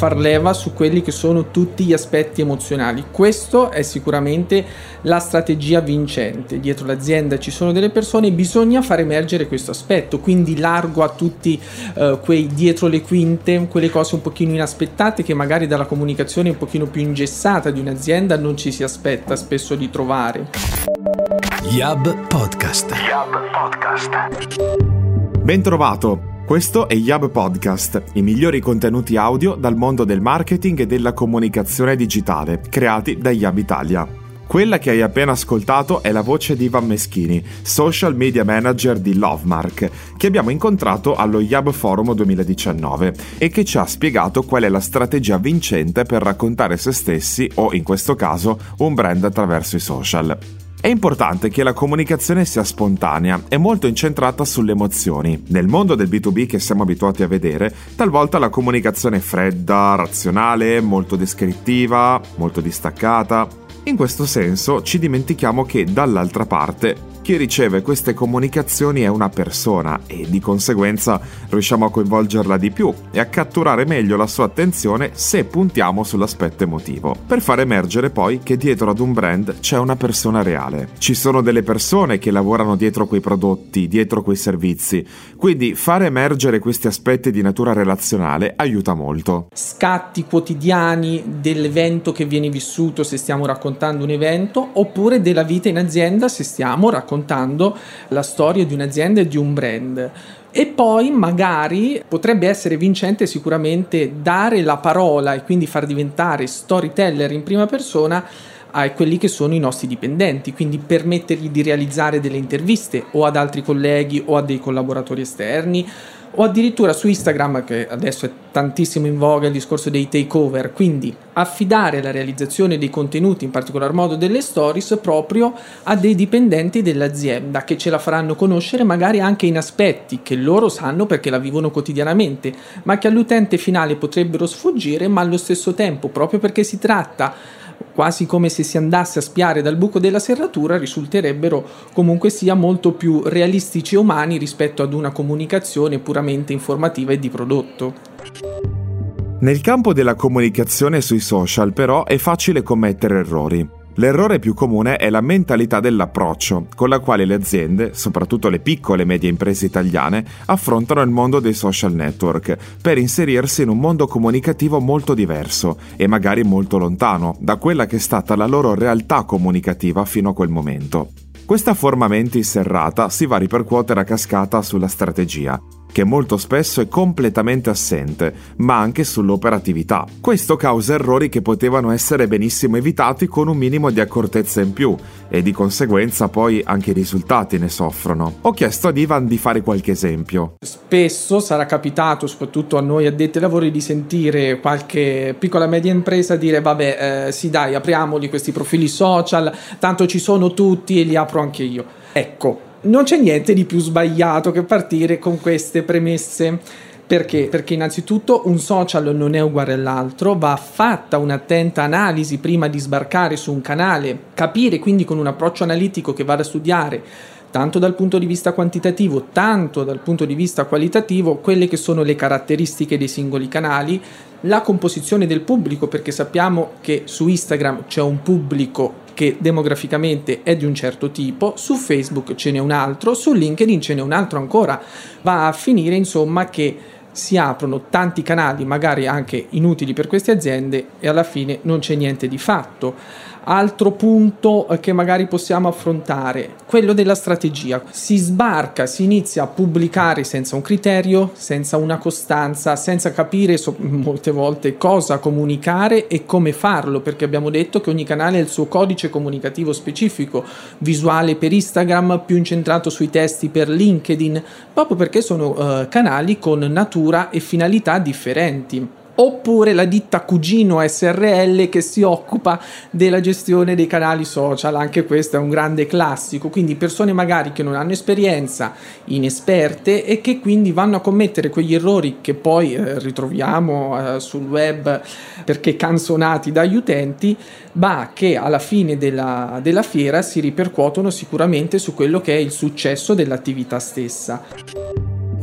far leva su quelli che sono tutti gli aspetti emozionali. Questo è sicuramente la strategia vincente. Dietro l'azienda ci sono delle persone, bisogna far emergere questo aspetto, quindi largo a tutti uh, quei dietro le quinte, quelle cose un pochino inaspettate che magari dalla comunicazione un pochino più ingessata di un'azienda non ci si aspetta spesso di trovare. Yab Podcast. Yab Podcast. Ben trovato. Questo è Yab Podcast, i migliori contenuti audio dal mondo del marketing e della comunicazione digitale, creati da Yab Italia. Quella che hai appena ascoltato è la voce di Ivan Meschini, social media manager di Lovemark, che abbiamo incontrato allo Yab Forum 2019 e che ci ha spiegato qual è la strategia vincente per raccontare se stessi o, in questo caso, un brand attraverso i social. È importante che la comunicazione sia spontanea e molto incentrata sulle emozioni. Nel mondo del B2B che siamo abituati a vedere, talvolta la comunicazione è fredda, razionale, molto descrittiva, molto distaccata. In questo senso ci dimentichiamo che dall'altra parte chi riceve queste comunicazioni è una persona e di conseguenza riusciamo a coinvolgerla di più e a catturare meglio la sua attenzione se puntiamo sull'aspetto emotivo, per far emergere poi che dietro ad un brand c'è una persona reale. Ci sono delle persone che lavorano dietro quei prodotti, dietro quei servizi, quindi fare emergere questi aspetti di natura relazionale aiuta molto. Scatti quotidiani dell'evento che viene vissuto se stiamo raccontando un evento oppure della vita in azienda se stiamo raccontando raccontando la storia di un'azienda e di un brand. E poi magari potrebbe essere vincente sicuramente dare la parola e quindi far diventare storyteller in prima persona a quelli che sono i nostri dipendenti, quindi permettergli di realizzare delle interviste o ad altri colleghi o a dei collaboratori esterni o addirittura su Instagram, che adesso è tantissimo in voga il discorso dei takeover, quindi affidare la realizzazione dei contenuti, in particolar modo delle stories, proprio a dei dipendenti dell'azienda che ce la faranno conoscere magari anche in aspetti che loro sanno perché la vivono quotidianamente, ma che all'utente finale potrebbero sfuggire, ma allo stesso tempo, proprio perché si tratta quasi come se si andasse a spiare dal buco della serratura, risulterebbero comunque sia molto più realistici e umani rispetto ad una comunicazione puramente informativa e di prodotto. Nel campo della comunicazione sui social però è facile commettere errori. L'errore più comune è la mentalità dell'approccio, con la quale le aziende, soprattutto le piccole e medie imprese italiane, affrontano il mondo dei social network per inserirsi in un mondo comunicativo molto diverso e magari molto lontano da quella che è stata la loro realtà comunicativa fino a quel momento. Questa forma mentis serrata si va a ripercuotere a cascata sulla strategia che molto spesso è completamente assente, ma anche sull'operatività. Questo causa errori che potevano essere benissimo evitati con un minimo di accortezza in più e di conseguenza poi anche i risultati ne soffrono. Ho chiesto ad Ivan di fare qualche esempio. Spesso sarà capitato, soprattutto a noi addetti ai lavori, di sentire qualche piccola media impresa dire vabbè eh, sì dai apriamoli questi profili social, tanto ci sono tutti e li apro anche io. Ecco, non c'è niente di più sbagliato che partire con queste premesse. Perché? Perché innanzitutto un social non è uguale all'altro, va fatta un'attenta analisi prima di sbarcare su un canale, capire quindi con un approccio analitico che vada a studiare tanto dal punto di vista quantitativo, tanto dal punto di vista qualitativo, quelle che sono le caratteristiche dei singoli canali, la composizione del pubblico, perché sappiamo che su Instagram c'è un pubblico che demograficamente è di un certo tipo, su Facebook ce n'è un altro, su LinkedIn ce n'è un altro ancora. Va a finire insomma che si aprono tanti canali, magari anche inutili per queste aziende, e alla fine non c'è niente di fatto. Altro punto eh, che magari possiamo affrontare, quello della strategia. Si sbarca, si inizia a pubblicare senza un criterio, senza una costanza, senza capire so- molte volte cosa comunicare e come farlo, perché abbiamo detto che ogni canale ha il suo codice comunicativo specifico, visuale per Instagram, più incentrato sui testi per LinkedIn, proprio perché sono uh, canali con natura e finalità differenti oppure la ditta Cugino SRL che si occupa della gestione dei canali social, anche questo è un grande classico, quindi persone magari che non hanno esperienza, inesperte e che quindi vanno a commettere quegli errori che poi eh, ritroviamo eh, sul web perché canzonati dagli utenti, ma che alla fine della, della fiera si ripercuotono sicuramente su quello che è il successo dell'attività stessa.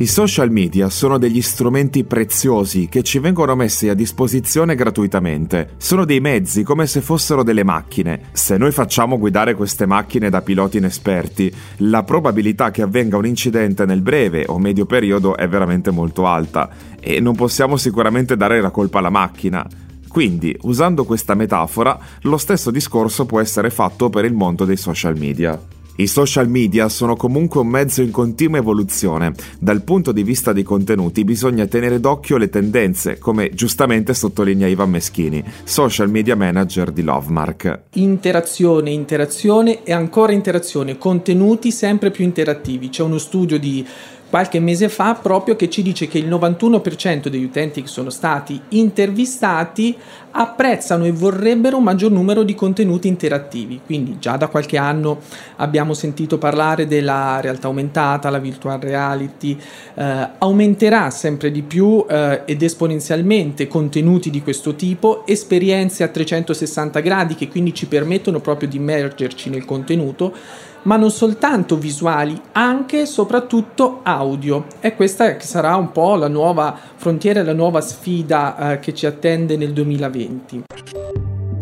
I social media sono degli strumenti preziosi che ci vengono messi a disposizione gratuitamente. Sono dei mezzi come se fossero delle macchine. Se noi facciamo guidare queste macchine da piloti inesperti, la probabilità che avvenga un incidente nel breve o medio periodo è veramente molto alta e non possiamo sicuramente dare la colpa alla macchina. Quindi, usando questa metafora, lo stesso discorso può essere fatto per il mondo dei social media. I social media sono comunque un mezzo in continua evoluzione. Dal punto di vista dei contenuti bisogna tenere d'occhio le tendenze, come giustamente sottolinea Ivan Meschini, social media manager di Lovemark. Interazione, interazione e ancora interazione, contenuti sempre più interattivi. C'è uno studio di qualche mese fa proprio che ci dice che il 91% degli utenti che sono stati intervistati apprezzano e vorrebbero un maggior numero di contenuti interattivi. Quindi già da qualche anno abbiamo sentito parlare della realtà aumentata, la virtual reality, eh, aumenterà sempre di più eh, ed esponenzialmente contenuti di questo tipo, esperienze a 360 gradi che quindi ci permettono proprio di immergerci nel contenuto ma non soltanto visuali, anche e soprattutto audio. E questa sarà un po' la nuova frontiera la nuova sfida eh, che ci attende nel 2020.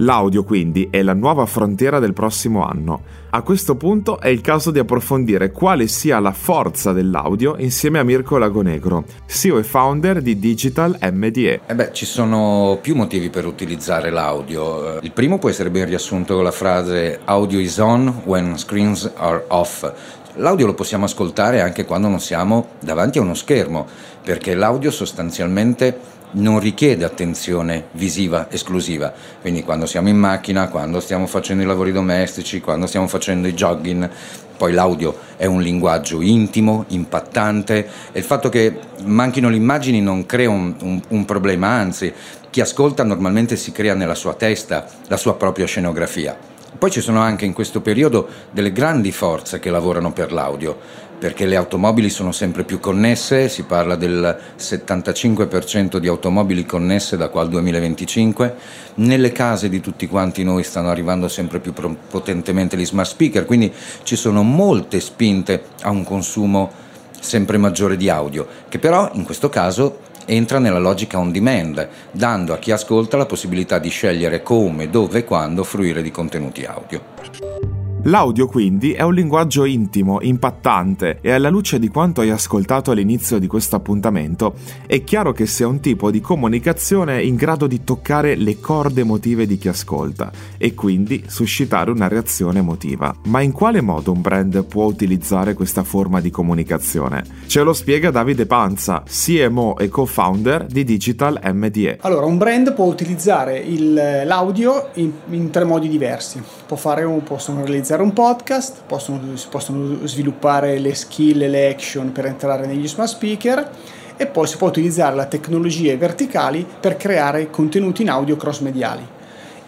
L'audio quindi è la nuova frontiera del prossimo anno. A questo punto è il caso di approfondire quale sia la forza dell'audio insieme a Mirko Lagonegro, CEO e founder di Digital MDE. Eh beh, ci sono più motivi per utilizzare l'audio. Il primo può essere ben riassunto con la frase audio is on when screens are off. L'audio lo possiamo ascoltare anche quando non siamo davanti a uno schermo, perché l'audio sostanzialmente non richiede attenzione visiva esclusiva, quindi quando siamo in macchina, quando stiamo facendo i lavori domestici, quando stiamo facendo i jogging, poi l'audio è un linguaggio intimo, impattante e il fatto che manchino le immagini non crea un, un, un problema, anzi chi ascolta normalmente si crea nella sua testa la sua propria scenografia. Poi ci sono anche in questo periodo delle grandi forze che lavorano per l'audio, perché le automobili sono sempre più connesse, si parla del 75% di automobili connesse da qua al 2025, nelle case di tutti quanti noi stanno arrivando sempre più potentemente gli smart speaker, quindi ci sono molte spinte a un consumo sempre maggiore di audio, che però in questo caso entra nella logica on demand, dando a chi ascolta la possibilità di scegliere come, dove e quando fruire di contenuti audio. L'audio quindi è un linguaggio intimo, impattante e alla luce di quanto hai ascoltato all'inizio di questo appuntamento, è chiaro che sia un tipo di comunicazione in grado di toccare le corde emotive di chi ascolta e quindi suscitare una reazione emotiva. Ma in quale modo un brand può utilizzare questa forma di comunicazione? Ce lo spiega Davide Panza, CMO e co-founder di Digital MDE. Allora, un brand può utilizzare il, l'audio in, in, tre modi diversi. Può fare un, possono realizzare realizzare un podcast, possono, possono sviluppare le skill e le action per entrare negli smart speaker e poi si può utilizzare le tecnologie verticali per creare contenuti in audio cross mediali.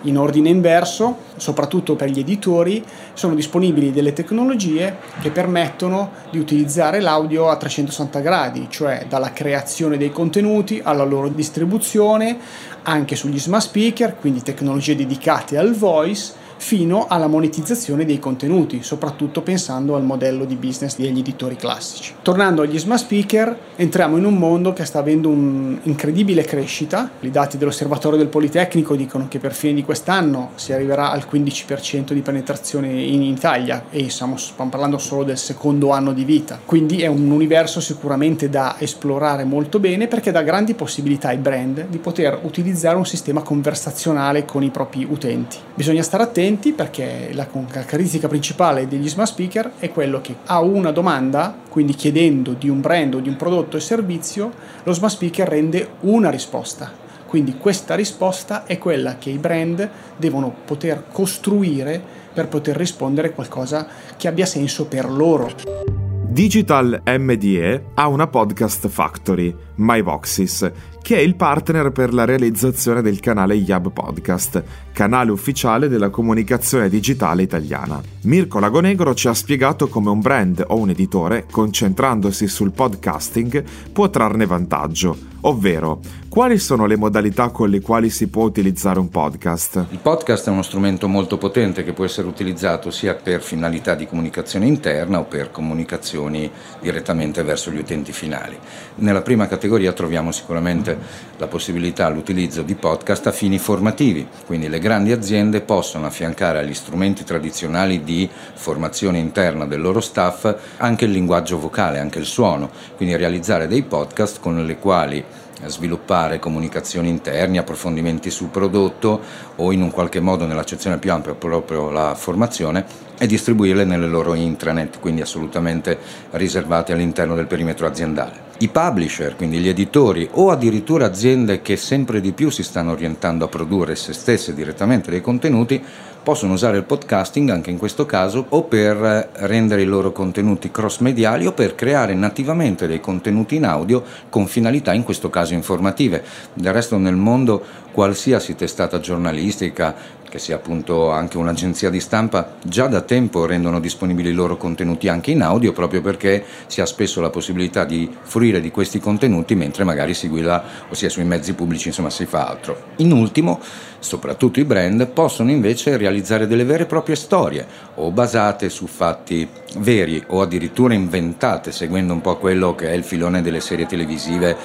In ordine inverso, soprattutto per gli editori, sono disponibili delle tecnologie che permettono di utilizzare l'audio a 360 gradi, cioè dalla creazione dei contenuti alla loro distribuzione, anche sugli smart speaker, quindi tecnologie dedicate al voice fino alla monetizzazione dei contenuti, soprattutto pensando al modello di business degli editori classici. Tornando agli smart speaker, entriamo in un mondo che sta avendo un'incredibile crescita. I dati dell'Osservatorio del Politecnico dicono che per fine di quest'anno si arriverà al 15% di penetrazione in Italia e stiamo parlando solo del secondo anno di vita. Quindi è un universo sicuramente da esplorare molto bene perché dà grandi possibilità ai brand di poter utilizzare un sistema conversazionale con i propri utenti. Bisogna stare attenti attenti perché la caratteristica principale degli smart speaker è quello che a una domanda, quindi chiedendo di un brand o di un prodotto e servizio, lo smart speaker rende una risposta. Quindi questa risposta è quella che i brand devono poter costruire per poter rispondere a qualcosa che abbia senso per loro. Digital MDE ha una podcast factory, MyVoxis, che è il partner per la realizzazione del canale Yab Podcast, canale ufficiale della comunicazione digitale italiana. Mirko Lagonegro ci ha spiegato come un brand o un editore, concentrandosi sul podcasting, può trarne vantaggio, ovvero quali sono le modalità con le quali si può utilizzare un podcast? Il podcast è uno strumento molto potente che può essere utilizzato sia per finalità di comunicazione interna o per comunicazioni direttamente verso gli utenti finali. Nella prima categoria troviamo sicuramente la possibilità all'utilizzo di podcast a fini formativi, quindi le grandi aziende possono affiancare agli strumenti tradizionali di formazione interna del loro staff anche il linguaggio vocale, anche il suono, quindi realizzare dei podcast con le quali sviluppare comunicazioni interni, approfondimenti sul prodotto o in un qualche modo nell'accezione più ampia proprio la formazione e distribuirle nelle loro intranet, quindi assolutamente riservate all'interno del perimetro aziendale. I publisher, quindi gli editori o addirittura aziende che sempre di più si stanno orientando a produrre se stesse direttamente dei contenuti, possono usare il podcasting anche in questo caso o per rendere i loro contenuti cross mediali o per creare nativamente dei contenuti in audio con finalità in questo caso informative. Del resto nel mondo qualsiasi testata giornalistica, che sia appunto anche un'agenzia di stampa, già da tempo rendono disponibili i loro contenuti anche in audio proprio perché si ha spesso la possibilità di fruire di questi contenuti mentre magari si guida o sia sui mezzi pubblici, insomma si fa altro. In ultimo, soprattutto i brand possono invece realizzare delle vere e proprie storie o basate su fatti veri o addirittura inventate, seguendo un po' quello che è il filone delle serie televisive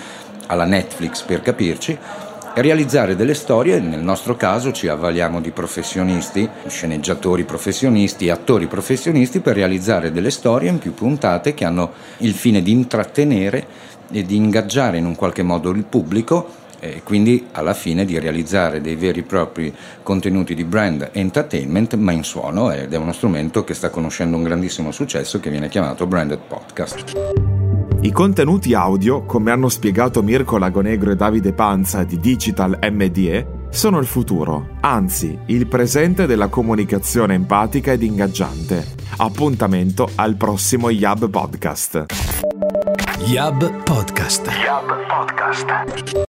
alla Netflix per capirci realizzare delle storie, nel nostro caso ci avvaliamo di professionisti, sceneggiatori professionisti, attori professionisti per realizzare delle storie in più puntate che hanno il fine di intrattenere e di ingaggiare in un qualche modo il pubblico e quindi alla fine di realizzare dei veri e propri contenuti di brand entertainment ma in suono ed è uno strumento che sta conoscendo un grandissimo successo che viene chiamato Branded Podcast. I contenuti audio, come hanno spiegato Mirko Lagonegro e Davide Panza di Digital MDE, sono il futuro, anzi il presente della comunicazione empatica ed ingaggiante. Appuntamento al prossimo Yab Podcast. Yab Podcast. Yab Podcast.